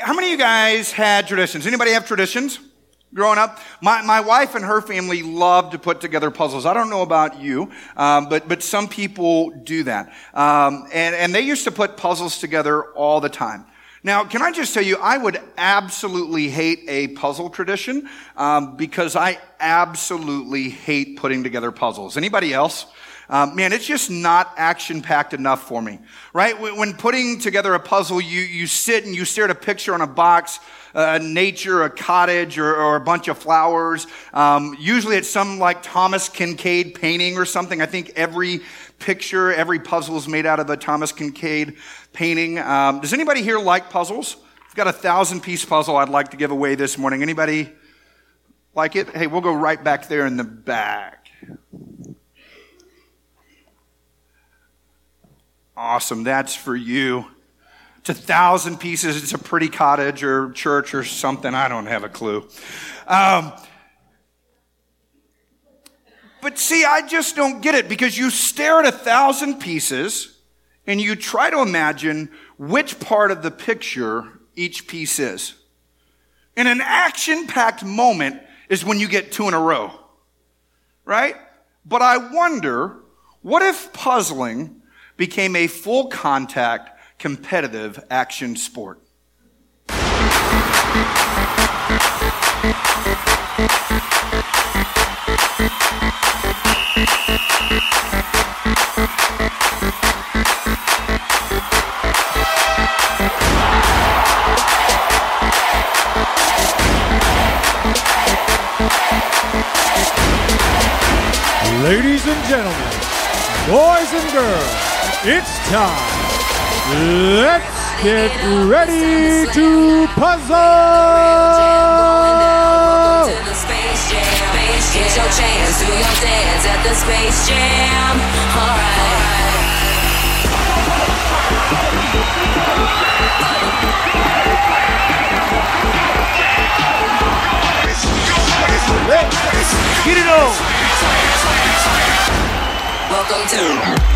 How many of you guys had traditions? Anybody have traditions growing up? My, my wife and her family love to put together puzzles. I don't know about you, um, but, but some people do that. Um, and, and they used to put puzzles together all the time. Now, can I just tell you, I would absolutely hate a puzzle tradition um, because I absolutely hate putting together puzzles. Anybody else? Um, man, it's just not action packed enough for me, right? When putting together a puzzle, you, you sit and you stare at a picture on a box, uh, nature, a cottage, or, or, a bunch of flowers. Um, usually it's some like Thomas Kinkade painting or something. I think every picture, every puzzle is made out of a Thomas Kinkade painting. Um, does anybody here like puzzles? I've got a thousand piece puzzle I'd like to give away this morning. Anybody like it? Hey, we'll go right back there in the back. Awesome. That's for you. It's a thousand pieces. It's a pretty cottage or church or something. I don't have a clue. Um, but see, I just don't get it because you stare at a thousand pieces and you try to imagine which part of the picture each piece is. And an action packed moment is when you get two in a row, right? But I wonder what if puzzling became a full contact, competitive action sport. Ladies and gentlemen, boys and girls, it's time. Let's get ready to puzzle. Get your chance, do your dance at the Space Jam. All right. Get it on. Welcome to.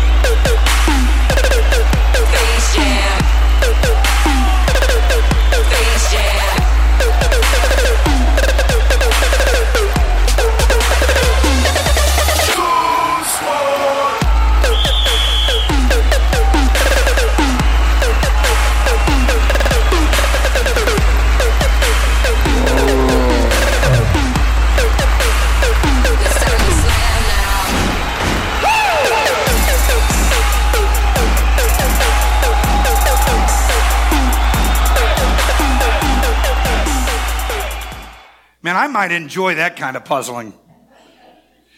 Might enjoy that kind of puzzling.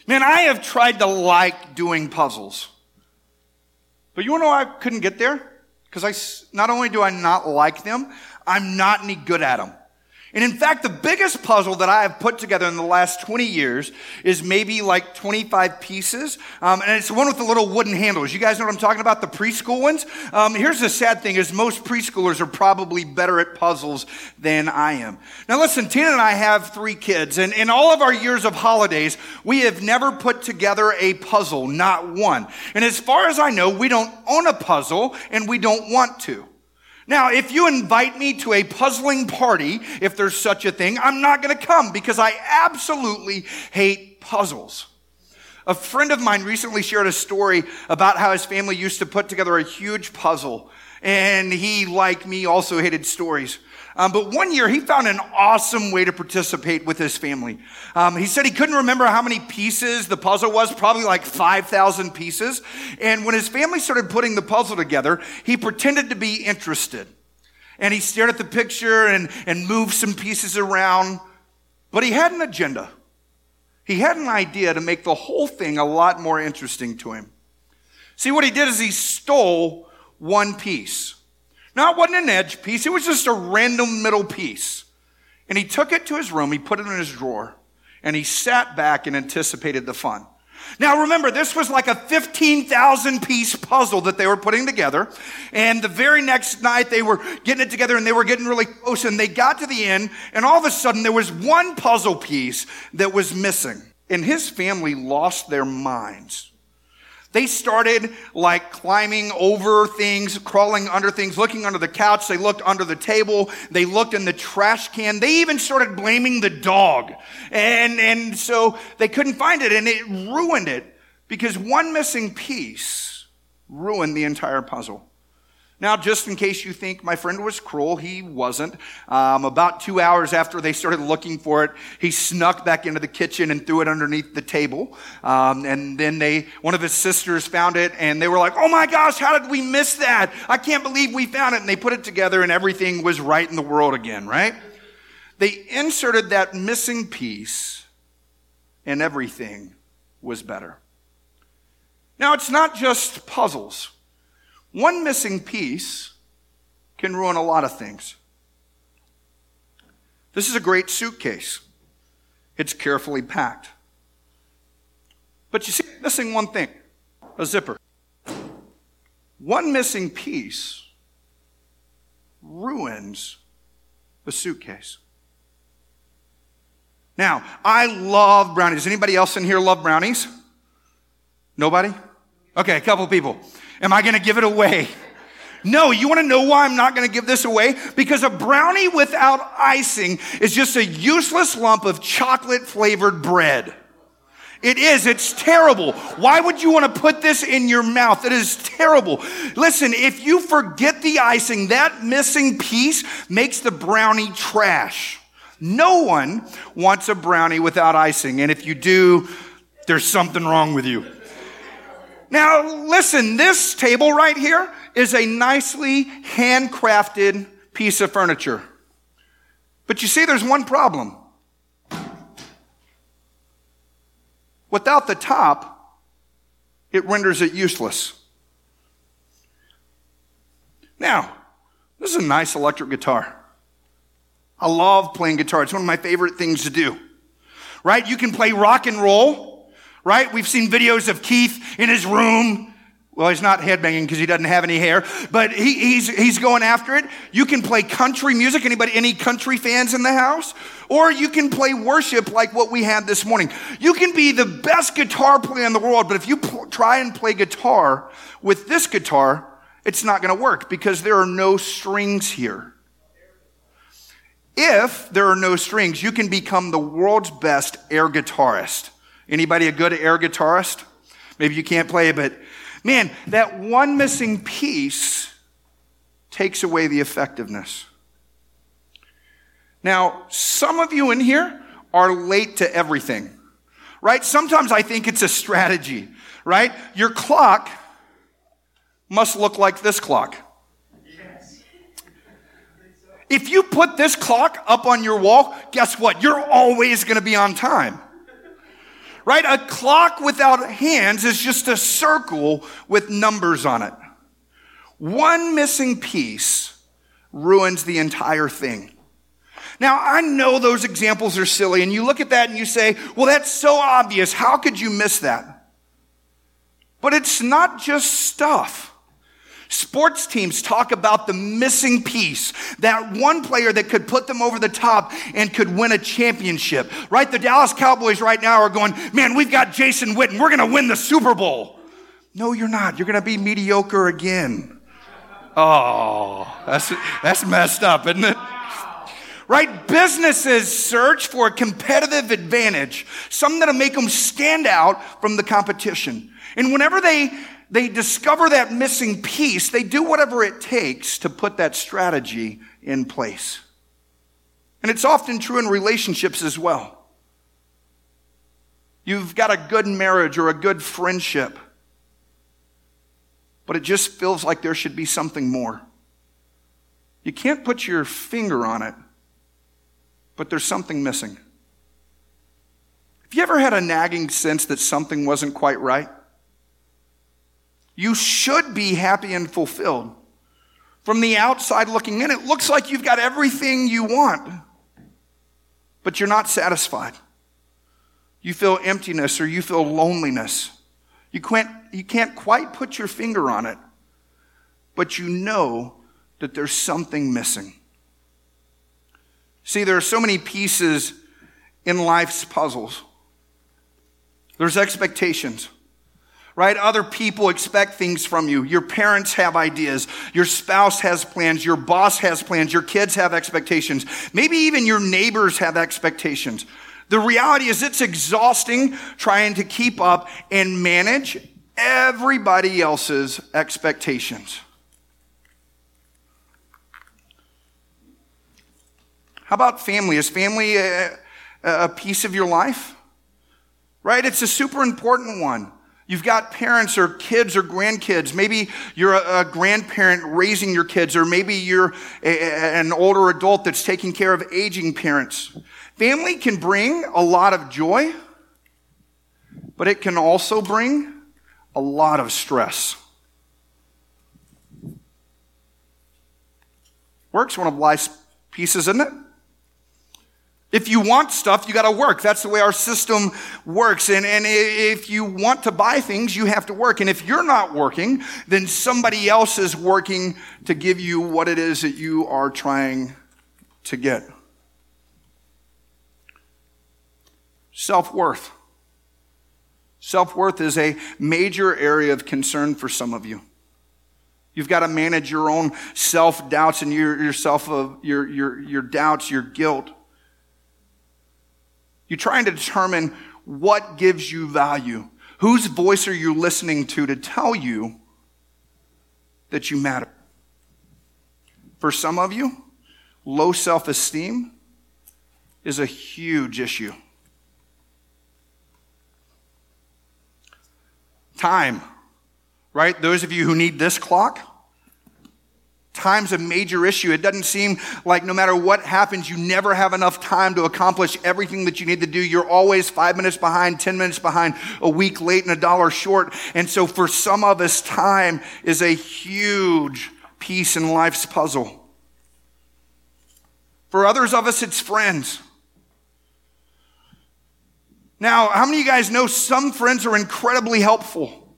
Man, I have tried to like doing puzzles. But you know I couldn't get there? Because I, not only do I not like them, I'm not any good at them. And in fact, the biggest puzzle that I have put together in the last 20 years is maybe like 25 pieces. Um, and it's the one with the little wooden handles. You guys know what I'm talking about? The preschool ones? Um, here's the sad thing is most preschoolers are probably better at puzzles than I am. Now listen, Tina and I have three kids. And in all of our years of holidays, we have never put together a puzzle, not one. And as far as I know, we don't own a puzzle and we don't want to. Now, if you invite me to a puzzling party, if there's such a thing, I'm not going to come because I absolutely hate puzzles. A friend of mine recently shared a story about how his family used to put together a huge puzzle. And he, like me, also hated stories. Um, but one year he found an awesome way to participate with his family. Um, he said he couldn't remember how many pieces the puzzle was, probably like 5,000 pieces. And when his family started putting the puzzle together, he pretended to be interested. And he stared at the picture and, and moved some pieces around. But he had an agenda. He had an idea to make the whole thing a lot more interesting to him. See, what he did is he stole one piece. Now, it wasn't an edge piece, it was just a random middle piece. And he took it to his room, he put it in his drawer, and he sat back and anticipated the fun. Now remember, this was like a 15,000 piece puzzle that they were putting together. And the very next night they were getting it together and they were getting really close and they got to the end and all of a sudden there was one puzzle piece that was missing. And his family lost their minds. They started like climbing over things, crawling under things, looking under the couch. They looked under the table. They looked in the trash can. They even started blaming the dog. And, and so they couldn't find it and it ruined it because one missing piece ruined the entire puzzle. Now, just in case you think my friend was cruel, he wasn't. Um, about two hours after they started looking for it, he snuck back into the kitchen and threw it underneath the table. Um, and then they, one of his sisters found it, and they were like, "Oh my gosh, how did we miss that? I can't believe we found it!" And they put it together, and everything was right in the world again. Right? They inserted that missing piece, and everything was better. Now, it's not just puzzles. One missing piece can ruin a lot of things. This is a great suitcase. It's carefully packed. But you see, missing one thing a zipper. One missing piece ruins the suitcase. Now, I love brownies. Anybody else in here love brownies? Nobody? Okay, a couple people. Am I going to give it away? No, you want to know why I'm not going to give this away? Because a brownie without icing is just a useless lump of chocolate flavored bread. It is. It's terrible. Why would you want to put this in your mouth? It is terrible. Listen, if you forget the icing, that missing piece makes the brownie trash. No one wants a brownie without icing. And if you do, there's something wrong with you. Now, listen, this table right here is a nicely handcrafted piece of furniture. But you see, there's one problem. Without the top, it renders it useless. Now, this is a nice electric guitar. I love playing guitar. It's one of my favorite things to do. Right? You can play rock and roll right? We've seen videos of Keith in his room. Well, he's not headbanging because he doesn't have any hair, but he, he's, he's going after it. You can play country music. Anybody, any country fans in the house? Or you can play worship like what we had this morning. You can be the best guitar player in the world, but if you pl- try and play guitar with this guitar, it's not going to work because there are no strings here. If there are no strings, you can become the world's best air guitarist. Anybody a good air guitarist? Maybe you can't play, but man, that one missing piece takes away the effectiveness. Now, some of you in here are late to everything, right? Sometimes I think it's a strategy, right? Your clock must look like this clock. If you put this clock up on your wall, guess what? You're always going to be on time right? A clock without hands is just a circle with numbers on it. One missing piece ruins the entire thing. Now, I know those examples are silly, and you look at that and you say, well, that's so obvious. How could you miss that? But it's not just stuff. Sports teams talk about the missing piece, that one player that could put them over the top and could win a championship, right? The Dallas Cowboys right now are going, man, we've got Jason Witten. We're going to win the Super Bowl. No, you're not. You're going to be mediocre again. Oh, that's, that's messed up, isn't it? Right? Businesses search for a competitive advantage, something that'll make them stand out from the competition. And whenever they they discover that missing piece, they do whatever it takes to put that strategy in place. And it's often true in relationships as well. You've got a good marriage or a good friendship, but it just feels like there should be something more. You can't put your finger on it, but there's something missing. Have you ever had a nagging sense that something wasn't quite right? You should be happy and fulfilled. From the outside looking in, it looks like you've got everything you want, but you're not satisfied. You feel emptiness or you feel loneliness. You can't, you can't quite put your finger on it, but you know that there's something missing. See, there are so many pieces in life's puzzles. There's expectations right? Other people expect things from you. Your parents have ideas. Your spouse has plans. Your boss has plans. Your kids have expectations. Maybe even your neighbors have expectations. The reality is it's exhausting trying to keep up and manage everybody else's expectations. How about family? Is family a, a piece of your life? Right? It's a super important one. You've got parents or kids or grandkids. Maybe you're a, a grandparent raising your kids, or maybe you're a, an older adult that's taking care of aging parents. Family can bring a lot of joy, but it can also bring a lot of stress. Work's one of life's pieces, isn't it? If you want stuff, you got to work. That's the way our system works. And, and if you want to buy things, you have to work. And if you're not working, then somebody else is working to give you what it is that you are trying to get. Self worth. Self worth is a major area of concern for some of you. You've got to manage your own self doubts and your, your self of your, your, your doubts, your guilt. You're trying to determine what gives you value. Whose voice are you listening to to tell you that you matter? For some of you, low self esteem is a huge issue. Time, right? Those of you who need this clock, Time's a major issue. It doesn't seem like no matter what happens, you never have enough time to accomplish everything that you need to do. You're always five minutes behind, 10 minutes behind, a week late, and a dollar short. And so for some of us, time is a huge piece in life's puzzle. For others of us, it's friends. Now, how many of you guys know some friends are incredibly helpful?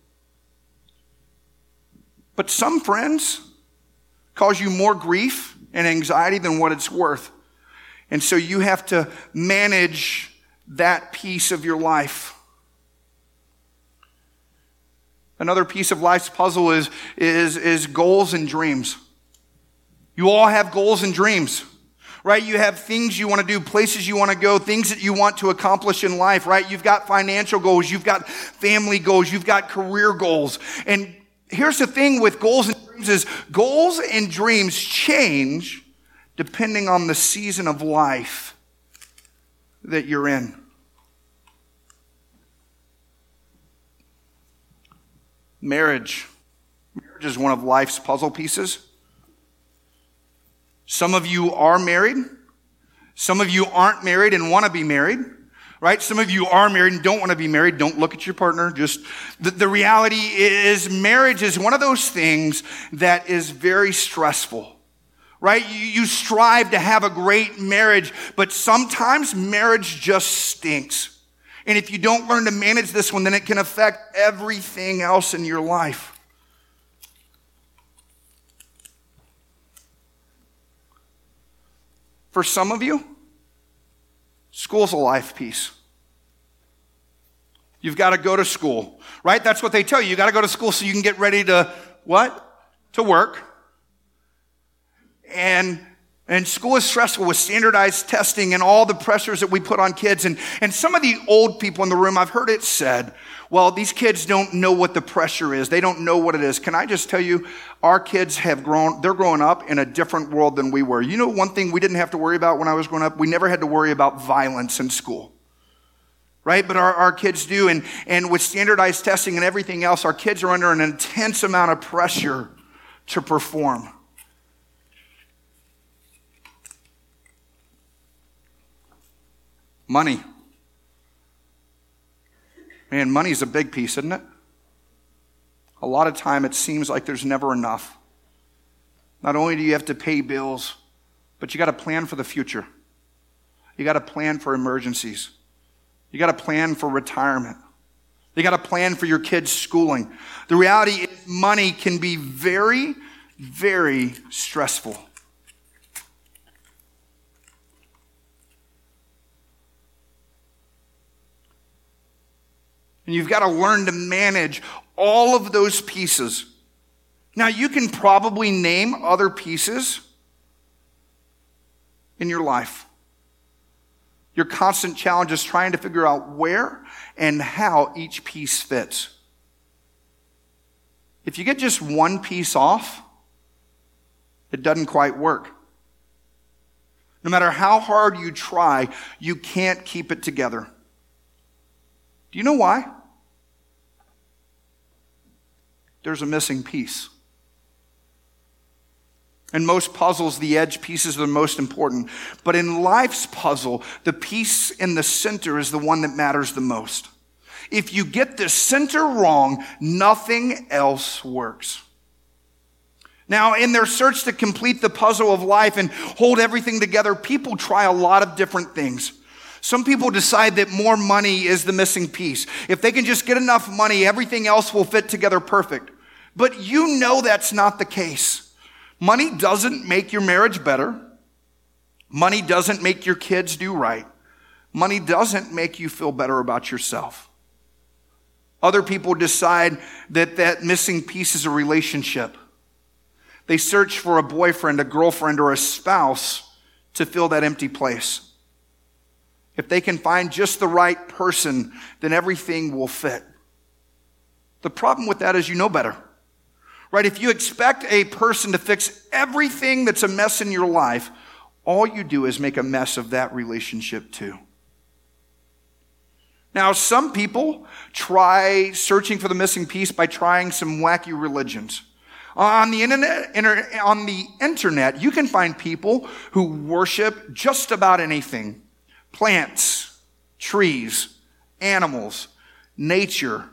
But some friends, cause you more grief and anxiety than what it's worth. And so you have to manage that piece of your life. Another piece of life's puzzle is, is, is goals and dreams. You all have goals and dreams, right? You have things you want to do, places you want to go, things that you want to accomplish in life, right? You've got financial goals, you've got family goals, you've got career goals. And here's the thing with goals and dreams is goals and dreams change depending on the season of life that you're in. Marriage. Marriage is one of life's puzzle pieces. Some of you are married. Some of you aren't married and want to be married right? Some of you are married and don't want to be married. Don't look at your partner. Just the, the reality is marriage is one of those things that is very stressful right? You, you, strive to have a great marriage, but sometimes marriage just stinks. And if you don't learn to manage this one, then it can affect everything else in your life. For some of you, school's a life piece. You've got to go to school, right? That's what they tell you. You got to go to school so you can get ready to what? To work. And and school is stressful with standardized testing and all the pressures that we put on kids. And, and some of the old people in the room, I've heard it said, well, these kids don't know what the pressure is. They don't know what it is. Can I just tell you, our kids have grown, they're growing up in a different world than we were. You know, one thing we didn't have to worry about when I was growing up? We never had to worry about violence in school right? But our, our kids do. And, and with standardized testing and everything else, our kids are under an intense amount of pressure to perform. Money. Man, money's a big piece, isn't it? A lot of time it seems like there's never enough. Not only do you have to pay bills, but you got to plan for the future. You got to plan for emergencies. You got to plan for retirement. You got to plan for your kids' schooling. The reality is, money can be very, very stressful. And you've got to learn to manage all of those pieces. Now, you can probably name other pieces in your life. Your constant challenge is trying to figure out where and how each piece fits. If you get just one piece off, it doesn't quite work. No matter how hard you try, you can't keep it together. Do you know why? There's a missing piece. In most puzzles, the edge pieces are the most important. But in life's puzzle, the piece in the center is the one that matters the most. If you get the center wrong, nothing else works. Now, in their search to complete the puzzle of life and hold everything together, people try a lot of different things. Some people decide that more money is the missing piece. If they can just get enough money, everything else will fit together perfect. But you know that's not the case. Money doesn't make your marriage better. Money doesn't make your kids do right. Money doesn't make you feel better about yourself. Other people decide that that missing piece is a relationship. They search for a boyfriend, a girlfriend, or a spouse to fill that empty place. If they can find just the right person, then everything will fit. The problem with that is you know better. Right? If you expect a person to fix everything that's a mess in your life, all you do is make a mess of that relationship too. Now, some people try searching for the missing piece by trying some wacky religions. On the internet, on the internet, you can find people who worship just about anything. Plants, trees, animals, nature,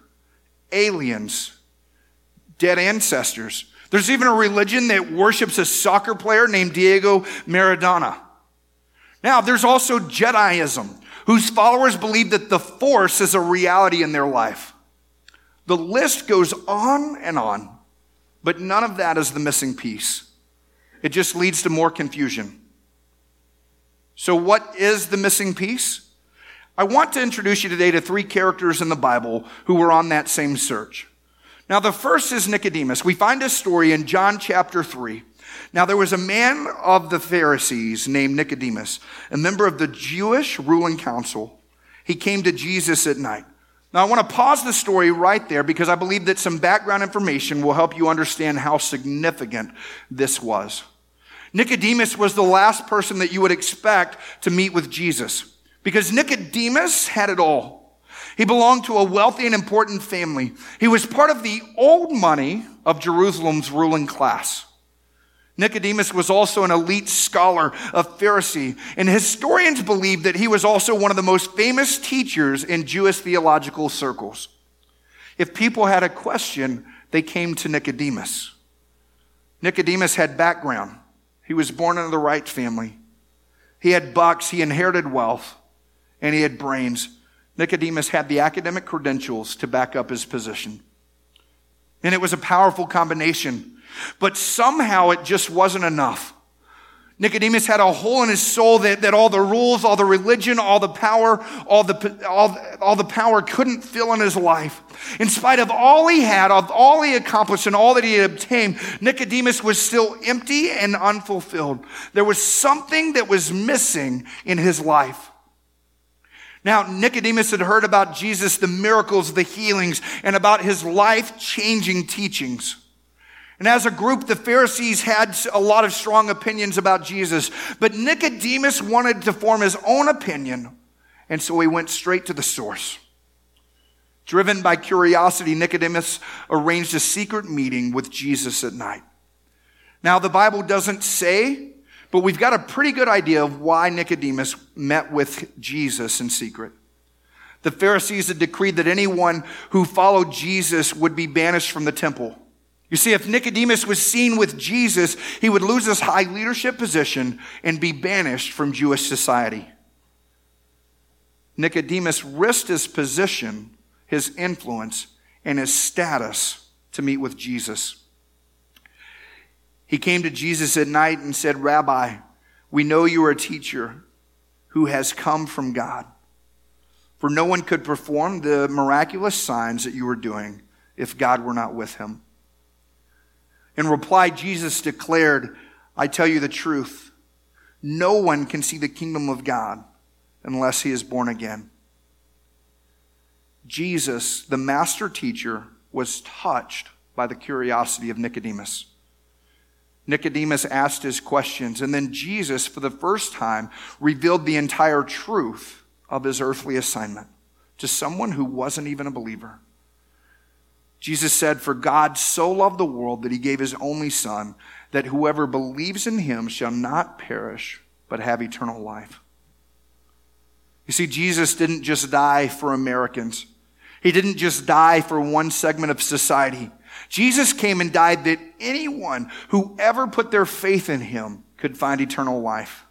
aliens, dead ancestors. There's even a religion that worships a soccer player named Diego Maradona. Now, there's also Jediism, whose followers believe that the Force is a reality in their life. The list goes on and on, but none of that is the missing piece. It just leads to more confusion. So, what is the missing piece? I want to introduce you today to three characters in the Bible who were on that same search. Now, the first is Nicodemus. We find his story in John chapter 3. Now, there was a man of the Pharisees named Nicodemus, a member of the Jewish ruling council. He came to Jesus at night. Now, I want to pause the story right there because I believe that some background information will help you understand how significant this was. Nicodemus was the last person that you would expect to meet with Jesus because Nicodemus had it all. He belonged to a wealthy and important family. He was part of the old money of Jerusalem's ruling class. Nicodemus was also an elite scholar, a Pharisee, and historians believe that he was also one of the most famous teachers in Jewish theological circles. If people had a question, they came to Nicodemus. Nicodemus had background. He was born into the right family. He had bucks, he inherited wealth, and he had brains. Nicodemus had the academic credentials to back up his position. And it was a powerful combination. But somehow it just wasn't enough. Nicodemus had a hole in his soul that, that all the rules, all the religion, all the power, all the, all, all the power couldn't fill in his life. In spite of all he had, of all he accomplished and all that he had obtained, Nicodemus was still empty and unfulfilled. There was something that was missing in his life. Now, Nicodemus had heard about Jesus, the miracles, the healings, and about his life changing teachings. And as a group, the Pharisees had a lot of strong opinions about Jesus, but Nicodemus wanted to form his own opinion, and so he went straight to the source. Driven by curiosity, Nicodemus arranged a secret meeting with Jesus at night. Now, the Bible doesn't say but we've got a pretty good idea of why Nicodemus met with Jesus in secret. The Pharisees had decreed that anyone who followed Jesus would be banished from the temple. You see, if Nicodemus was seen with Jesus, he would lose his high leadership position and be banished from Jewish society. Nicodemus risked his position, his influence, and his status to meet with Jesus. He came to Jesus at night and said, Rabbi, we know you are a teacher who has come from God. For no one could perform the miraculous signs that you were doing if God were not with him. In reply, Jesus declared, I tell you the truth. No one can see the kingdom of God unless he is born again. Jesus, the master teacher, was touched by the curiosity of Nicodemus. Nicodemus asked his questions, and then Jesus, for the first time, revealed the entire truth of his earthly assignment to someone who wasn't even a believer. Jesus said, For God so loved the world that he gave his only Son, that whoever believes in him shall not perish, but have eternal life. You see, Jesus didn't just die for Americans. He didn't just die for one segment of society. Jesus came and died that anyone who ever put their faith in him could find eternal life.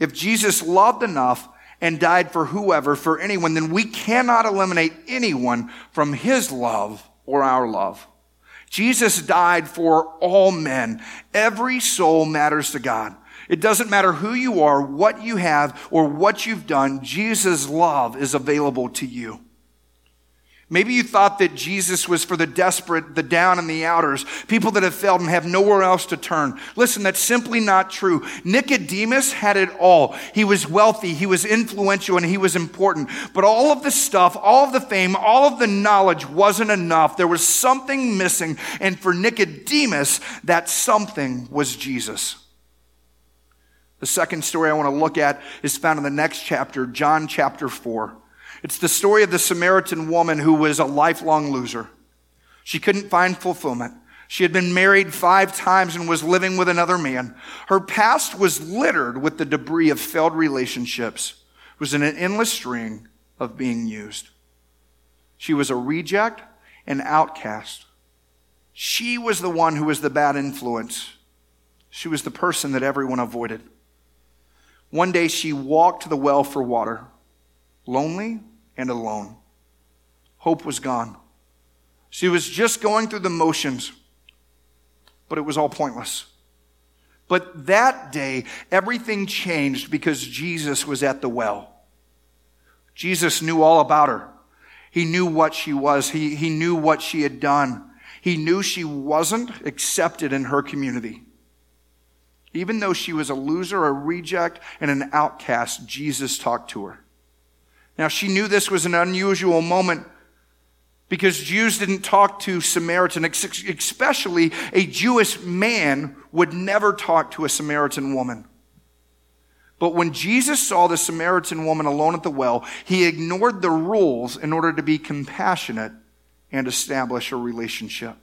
If Jesus loved enough and died for whoever, for anyone, then we cannot eliminate anyone from his love or our love. Jesus died for all men. Every soul matters to God. It doesn't matter who you are, what you have, or what you've done, Jesus' love is available to you. Maybe you thought that Jesus was for the desperate, the down and the outers, people that have failed and have nowhere else to turn. Listen, that's simply not true. Nicodemus had it all. He was wealthy, he was influential, and he was important. But all of the stuff, all of the fame, all of the knowledge wasn't enough. There was something missing. And for Nicodemus, that something was Jesus. The second story I want to look at is found in the next chapter, John chapter 4. It's the story of the Samaritan woman who was a lifelong loser. She couldn't find fulfillment. She had been married five times and was living with another man. Her past was littered with the debris of failed relationships. It was in an endless string of being used. She was a reject, an outcast. She was the one who was the bad influence. She was the person that everyone avoided. One day she walked to the well for water, lonely and alone. Hope was gone. She was just going through the motions, but it was all pointless. But that day, everything changed because Jesus was at the well. Jesus knew all about her. He knew what she was. He, he knew what she had done. He knew she wasn't accepted in her community. Even though she was a loser, a reject, and an outcast, Jesus talked to her. Now, she knew this was an unusual moment because Jews didn't talk to Samaritan, especially a Jewish man would never talk to a Samaritan woman. But when Jesus saw the Samaritan woman alone at the well, he ignored the rules in order to be compassionate and establish a relationship.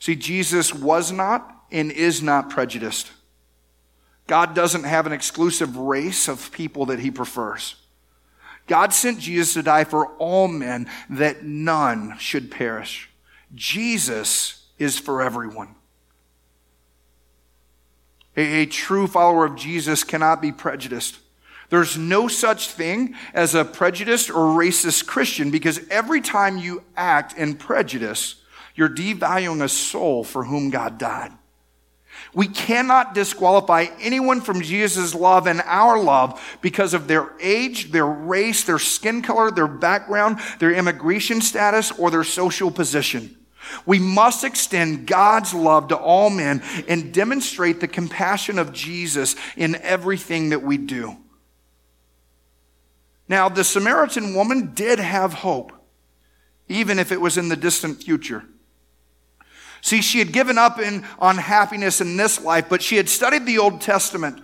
See, Jesus was not and is not prejudiced. God doesn't have an exclusive race of people that he prefers. God sent Jesus to die for all men that none should perish. Jesus is for everyone. A, a, true follower of Jesus cannot be prejudiced. There's no such thing as a prejudiced or racist Christian because every time you act in prejudice, you're devaluing a soul for whom God died. We cannot disqualify anyone from Jesus' love and our love because of their age, their race, their skin color, their background, their immigration status, or their social position. We must extend God's love to all men and demonstrate the compassion of Jesus in everything that we do. Now, the Samaritan woman did have hope, even if it was in the distant future. See, she had given up in, on happiness in this life, but she had studied the Old Testament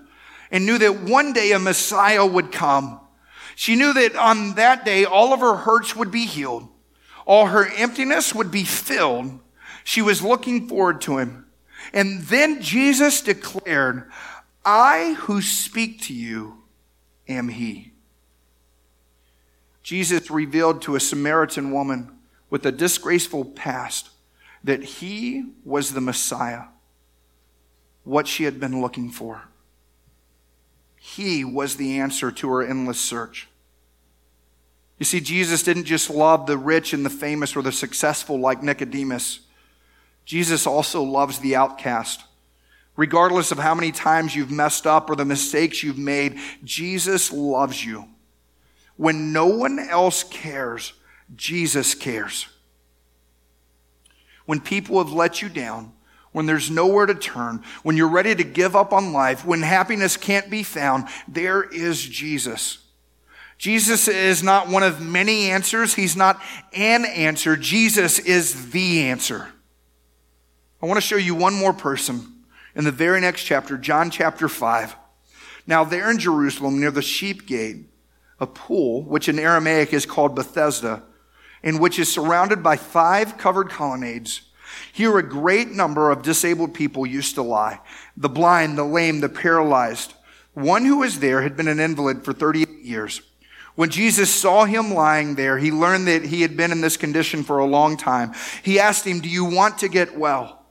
and knew that one day a Messiah would come. She knew that on that day, all of her hurts would be healed. All her emptiness would be filled. She was looking forward to him. And then Jesus declared, I who speak to you am he. Jesus revealed to a Samaritan woman with a disgraceful past that he was the Messiah, what she had been looking for. He was the answer to her endless search. You see, Jesus didn't just love the rich and the famous or the successful like Nicodemus. Jesus also loves the outcast. Regardless of how many times you've messed up or the mistakes you've made, Jesus loves you. When no one else cares, Jesus cares. When people have let you down, when there's nowhere to turn, when you're ready to give up on life, when happiness can't be found, there is Jesus. Jesus is not one of many answers. He's not an answer. Jesus is the answer. I want to show you one more person in the very next chapter, John chapter 5. Now, there in Jerusalem, near the sheep gate, a pool, which in Aramaic is called Bethesda, and which is surrounded by five covered colonnades. Here, a great number of disabled people used to lie the blind, the lame, the paralyzed. One who was there had been an invalid for 38 years. When Jesus saw him lying there, he learned that he had been in this condition for a long time. He asked him, Do you want to get well?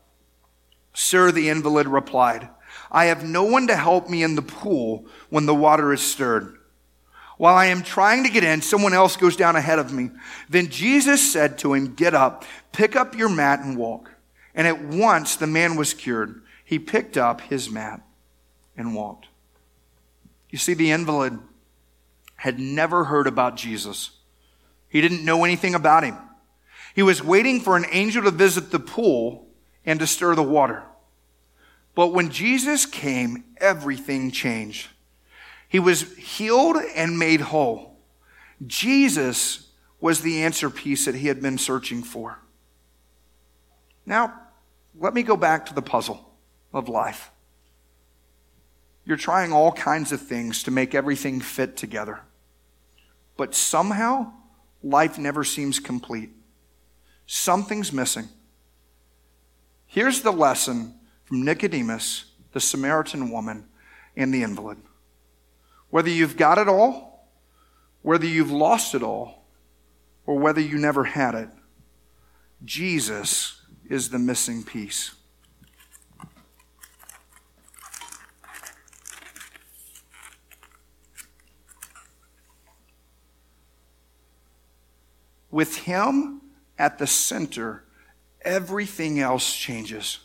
Sir, the invalid replied, I have no one to help me in the pool when the water is stirred. While I am trying to get in, someone else goes down ahead of me. Then Jesus said to him, Get up, pick up your mat and walk. And at once the man was cured. He picked up his mat and walked. You see, the invalid had never heard about Jesus. He didn't know anything about him. He was waiting for an angel to visit the pool and to stir the water. But when Jesus came, everything changed. He was healed and made whole. Jesus was the answer piece that he had been searching for. Now, let me go back to the puzzle of life. You're trying all kinds of things to make everything fit together. But somehow, life never seems complete. Something's missing. Here's the lesson from Nicodemus, the Samaritan woman, and the invalid. Whether you've got it all, whether you've lost it all, or whether you never had it, Jesus is the missing piece. With Him at the center, everything else changes.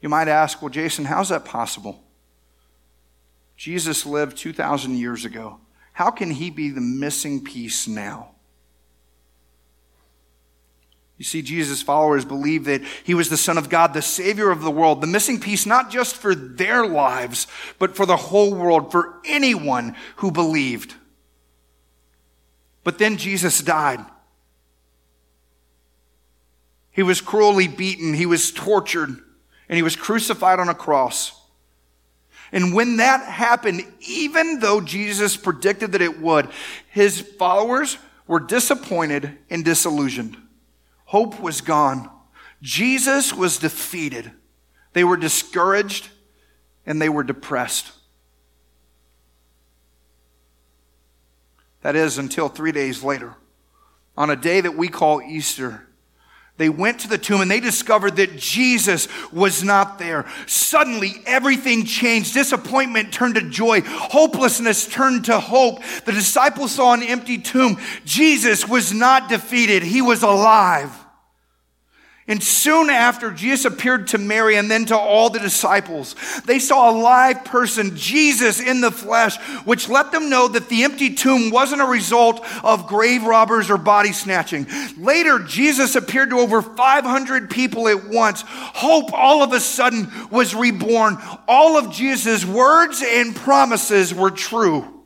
You might ask, well, Jason, how's that possible? Jesus lived 2,000 years ago. How can he be the missing piece now? You see, Jesus' followers believed that he was the Son of God, the Savior of the world, the missing piece not just for their lives, but for the whole world, for anyone who believed. But then Jesus died. He was cruelly beaten, he was tortured, and he was crucified on a cross. And when that happened, even though Jesus predicted that it would, his followers were disappointed and disillusioned. Hope was gone. Jesus was defeated. They were discouraged and they were depressed. That is, until three days later, on a day that we call Easter, they went to the tomb and they discovered that Jesus was not there. Suddenly, everything changed. Disappointment turned to joy. Hopelessness turned to hope. The disciples saw an empty tomb. Jesus was not defeated. He was alive. And soon after, Jesus appeared to Mary and then to all the disciples. They saw a live person, Jesus in the flesh, which let them know that the empty tomb wasn't a result of grave robbers or body snatching. Later, Jesus appeared to over 500 people at once. Hope all of a sudden was reborn. All of Jesus' words and promises were true.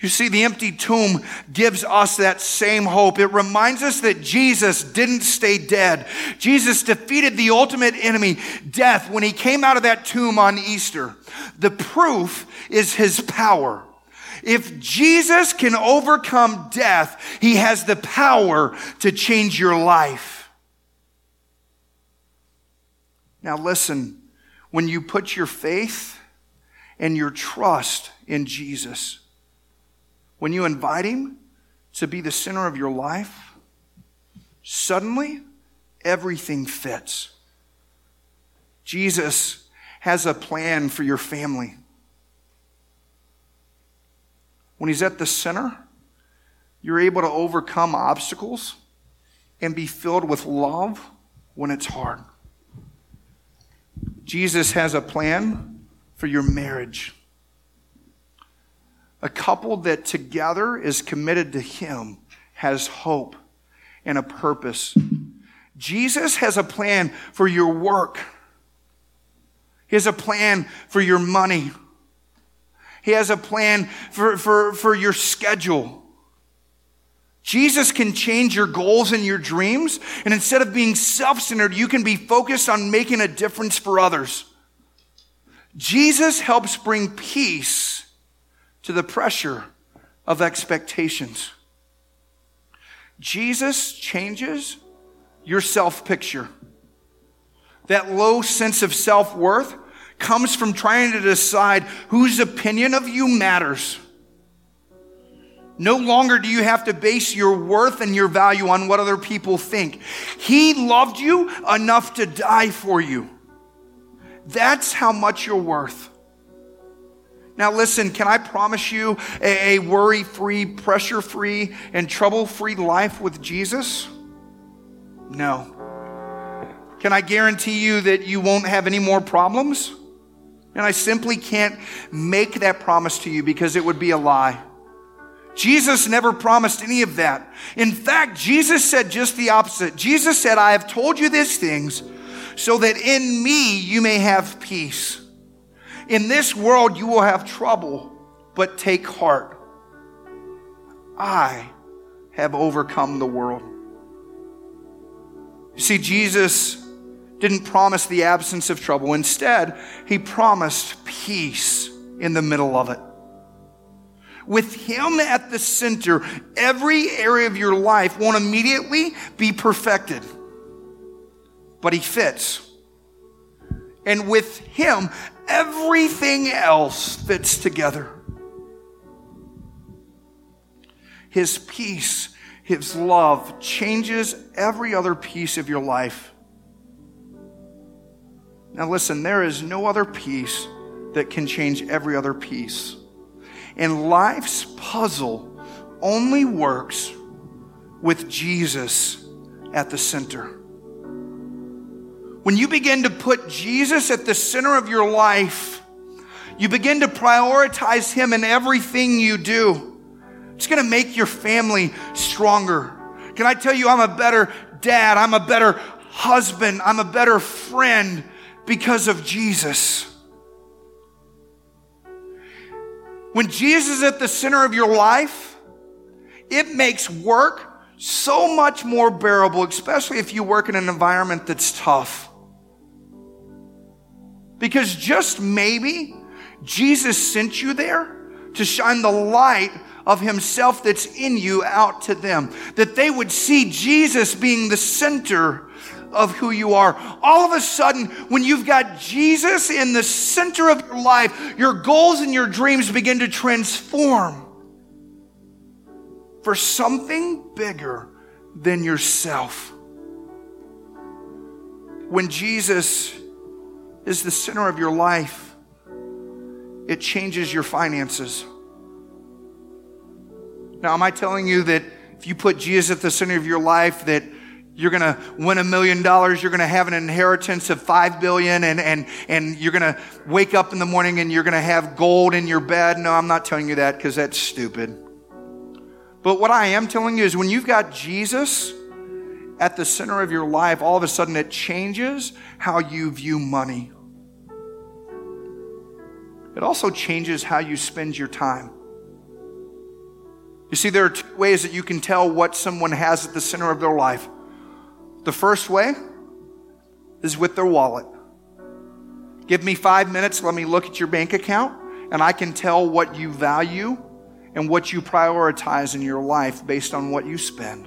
You see, the empty tomb gives us that same hope. It reminds us that Jesus didn't stay dead. Jesus defeated the ultimate enemy, death, when he came out of that tomb on Easter. The proof is his power. If Jesus can overcome death, he has the power to change your life. Now, listen, when you put your faith and your trust in Jesus, when you invite Him to be the center of your life, suddenly everything fits. Jesus has a plan for your family. When He's at the center, you're able to overcome obstacles and be filled with love when it's hard. Jesus has a plan for your marriage. A couple that together is committed to Him has hope and a purpose. Jesus has a plan for your work. He has a plan for your money. He has a plan for, for, for your schedule. Jesus can change your goals and your dreams. And instead of being self centered, you can be focused on making a difference for others. Jesus helps bring peace to the pressure of expectations. Jesus changes your self picture. That low sense of self worth comes from trying to decide whose opinion of you matters. No longer do you have to base your worth and your value on what other people think. He loved you enough to die for you. That's how much you're worth. Now, listen, can I promise you a, worry free, pressure free, and trouble free life with Jesus? No. Can I guarantee you that you won't have any more problems? And I simply can't make that promise to you because it would be a lie. Jesus never promised any of that. In fact, Jesus said just the opposite. Jesus said, I have told you these things so that in me you may have peace. In this world you will have trouble, but take heart. I have overcome the world. You see, Jesus didn't promise the absence of trouble. Instead, he promised peace in the middle of it. With him at the center, every area of your life won't immediately be perfected, but he fits. And with him, everything else fits together. His peace, his love changes every other piece of your life. Now, listen, there is no other piece that can change every other piece. And life's puzzle only works with Jesus at the center. When you begin to put Jesus at the center of your life, you begin to prioritize Him in everything you do. It's going to make your family stronger. Can I tell you, I'm a better dad, I'm a better husband, I'm a better friend because of Jesus. When Jesus is at the center of your life, it makes work so much more bearable, especially if you work in an environment that's tough. Because just maybe Jesus sent you there to shine the light of himself that's in you out to them. That they would see Jesus being the center of who you are. All of a sudden, when you've got Jesus in the center of your life, your goals and your dreams begin to transform for something bigger than yourself. When Jesus is the center of your life, it changes your finances. Now, am I telling you that if you put Jesus at the center of your life, that you're going to win a million dollars. You're going to have an inheritance of five billion and, and, and you're going to wake up in the morning and you're going to have gold in your bed. No, I'm not telling you that because that's stupid. But what I am telling you is when you've got Jesus at the center of your life, all of a sudden it changes how you view money. It also changes how you spend your time. You see, there are two ways that you can tell what someone has at the center of their life. The first way is with their wallet. Give me five minutes, let me look at your bank account, and I can tell what you value and what you prioritize in your life based on what you spend.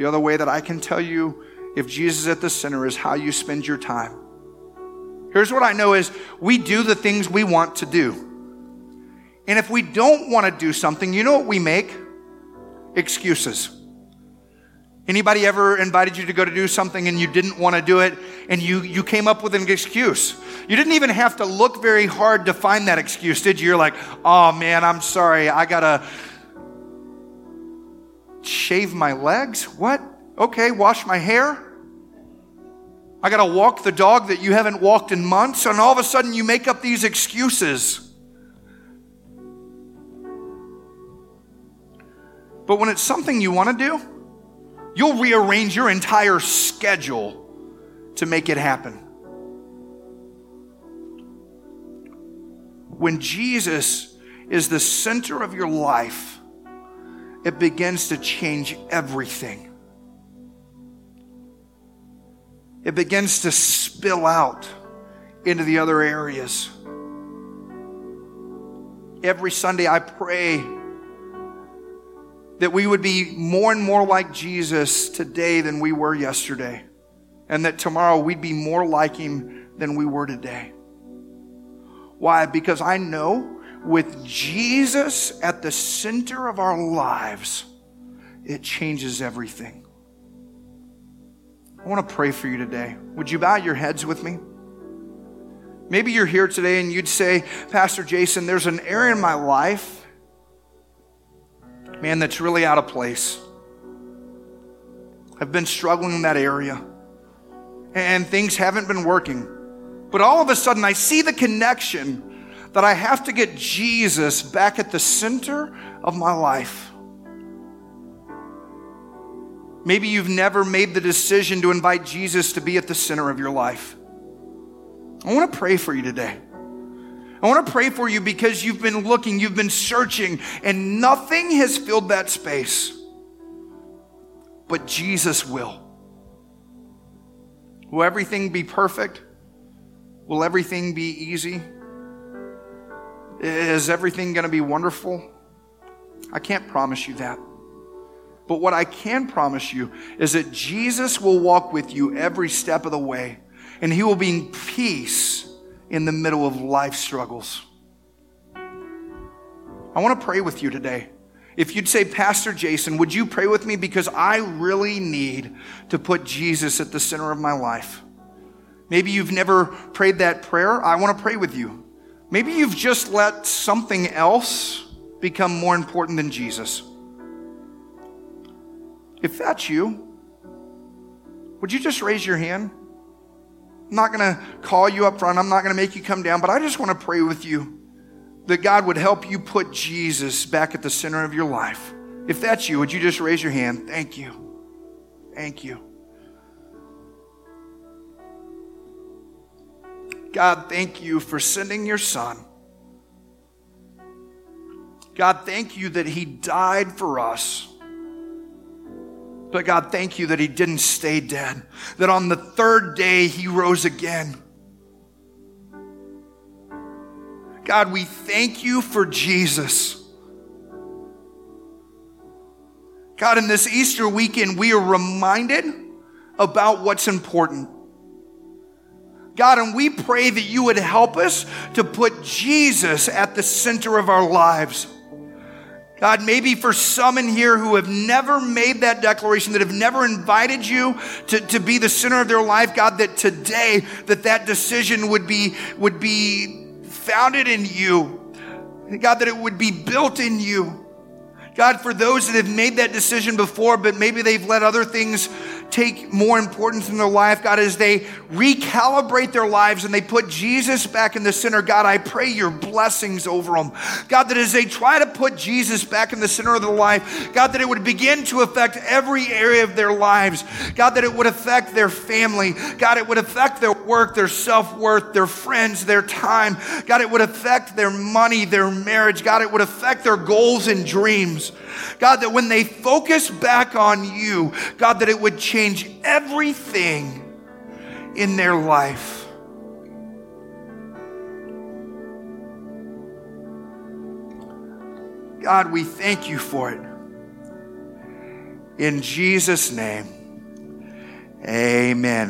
The other way that I can tell you if Jesus is at the center is how you spend your time. Here's what I know is we do the things we want to do. And if we don't want to do something, you know what we make? Excuses. Anybody ever invited you to go to do something and you didn't want to do it and you, you came up with an excuse? You didn't even have to look very hard to find that excuse, did you? You're like, oh man, I'm sorry. I got to shave my legs? What? Okay, wash my hair? I got to walk the dog that you haven't walked in months? And all of a sudden you make up these excuses. But when it's something you want to do, you'll rearrange your entire schedule to make it happen. When Jesus is the center of your life, it begins to change everything. It begins to spill out into the other areas. Every Sunday, I pray that we would be more and more like Jesus today than we were yesterday, and that tomorrow we'd be more like him than we were today. Why? Because I know with Jesus at the center of our lives, it changes everything. I want to pray for you today. Would you bow your heads with me? Maybe you're here today and you'd say, Pastor Jason, there's an area in my life, man, that's really out of place. I've been struggling in that area and things haven't been working. But all of a sudden, I see the connection that I have to get Jesus back at the center of my life. Maybe you've never made the decision to invite Jesus to be at the center of your life. I want to pray for you today. I want to pray for you because you've been looking, you've been searching, and nothing has filled that space. But Jesus will. Will everything be perfect? Will everything be easy? Is everything going to be wonderful? I can't promise you that. But what I can promise you is that Jesus will walk with you every step of the way and He will bring peace in the middle of life struggles. I want to pray with you today. If you'd say, Pastor Jason, would you pray with me? Because I really need to put Jesus at the center of my life. Maybe you've never prayed that prayer. I want to pray with you. Maybe you've just let something else become more important than Jesus. If that's you, would you just raise your hand? I'm not going to call you up front. I'm not going to make you come down, but I just want to pray with you that God would help you put Jesus back at the center of your life. If that's you, would you just raise your hand? Thank you. Thank you. God, thank you for sending your son. God, thank you that he died for us but God, thank you that he didn't stay dead, that on the third day he rose again. God, we thank you for Jesus. God, in this Easter weekend, we are reminded about what's important. God, and we pray that you would help us to put Jesus at the center of our lives. God, maybe for some in here who have never made that declaration, that have never invited you to, to be the center of their life, God, that today that that decision would be, would be founded in you. God, that it would be built in you. God, for those that have made that decision before, but maybe they've let other things take more importance in their life, God, as they recalibrate their lives and they put Jesus back in the center, God, I pray your blessings over them. God, that as they try to put Jesus back in the center of their life, God, that it would begin to affect every area of their lives. God, that it would affect their family. God, it would affect their work, their self worth, their friends, their time. God, it would affect their money, their marriage. God, it would affect their goals and dreams. God, that when they focus back on you, God, that it would change everything in their life. God, we thank you for it. In Jesus' name, amen.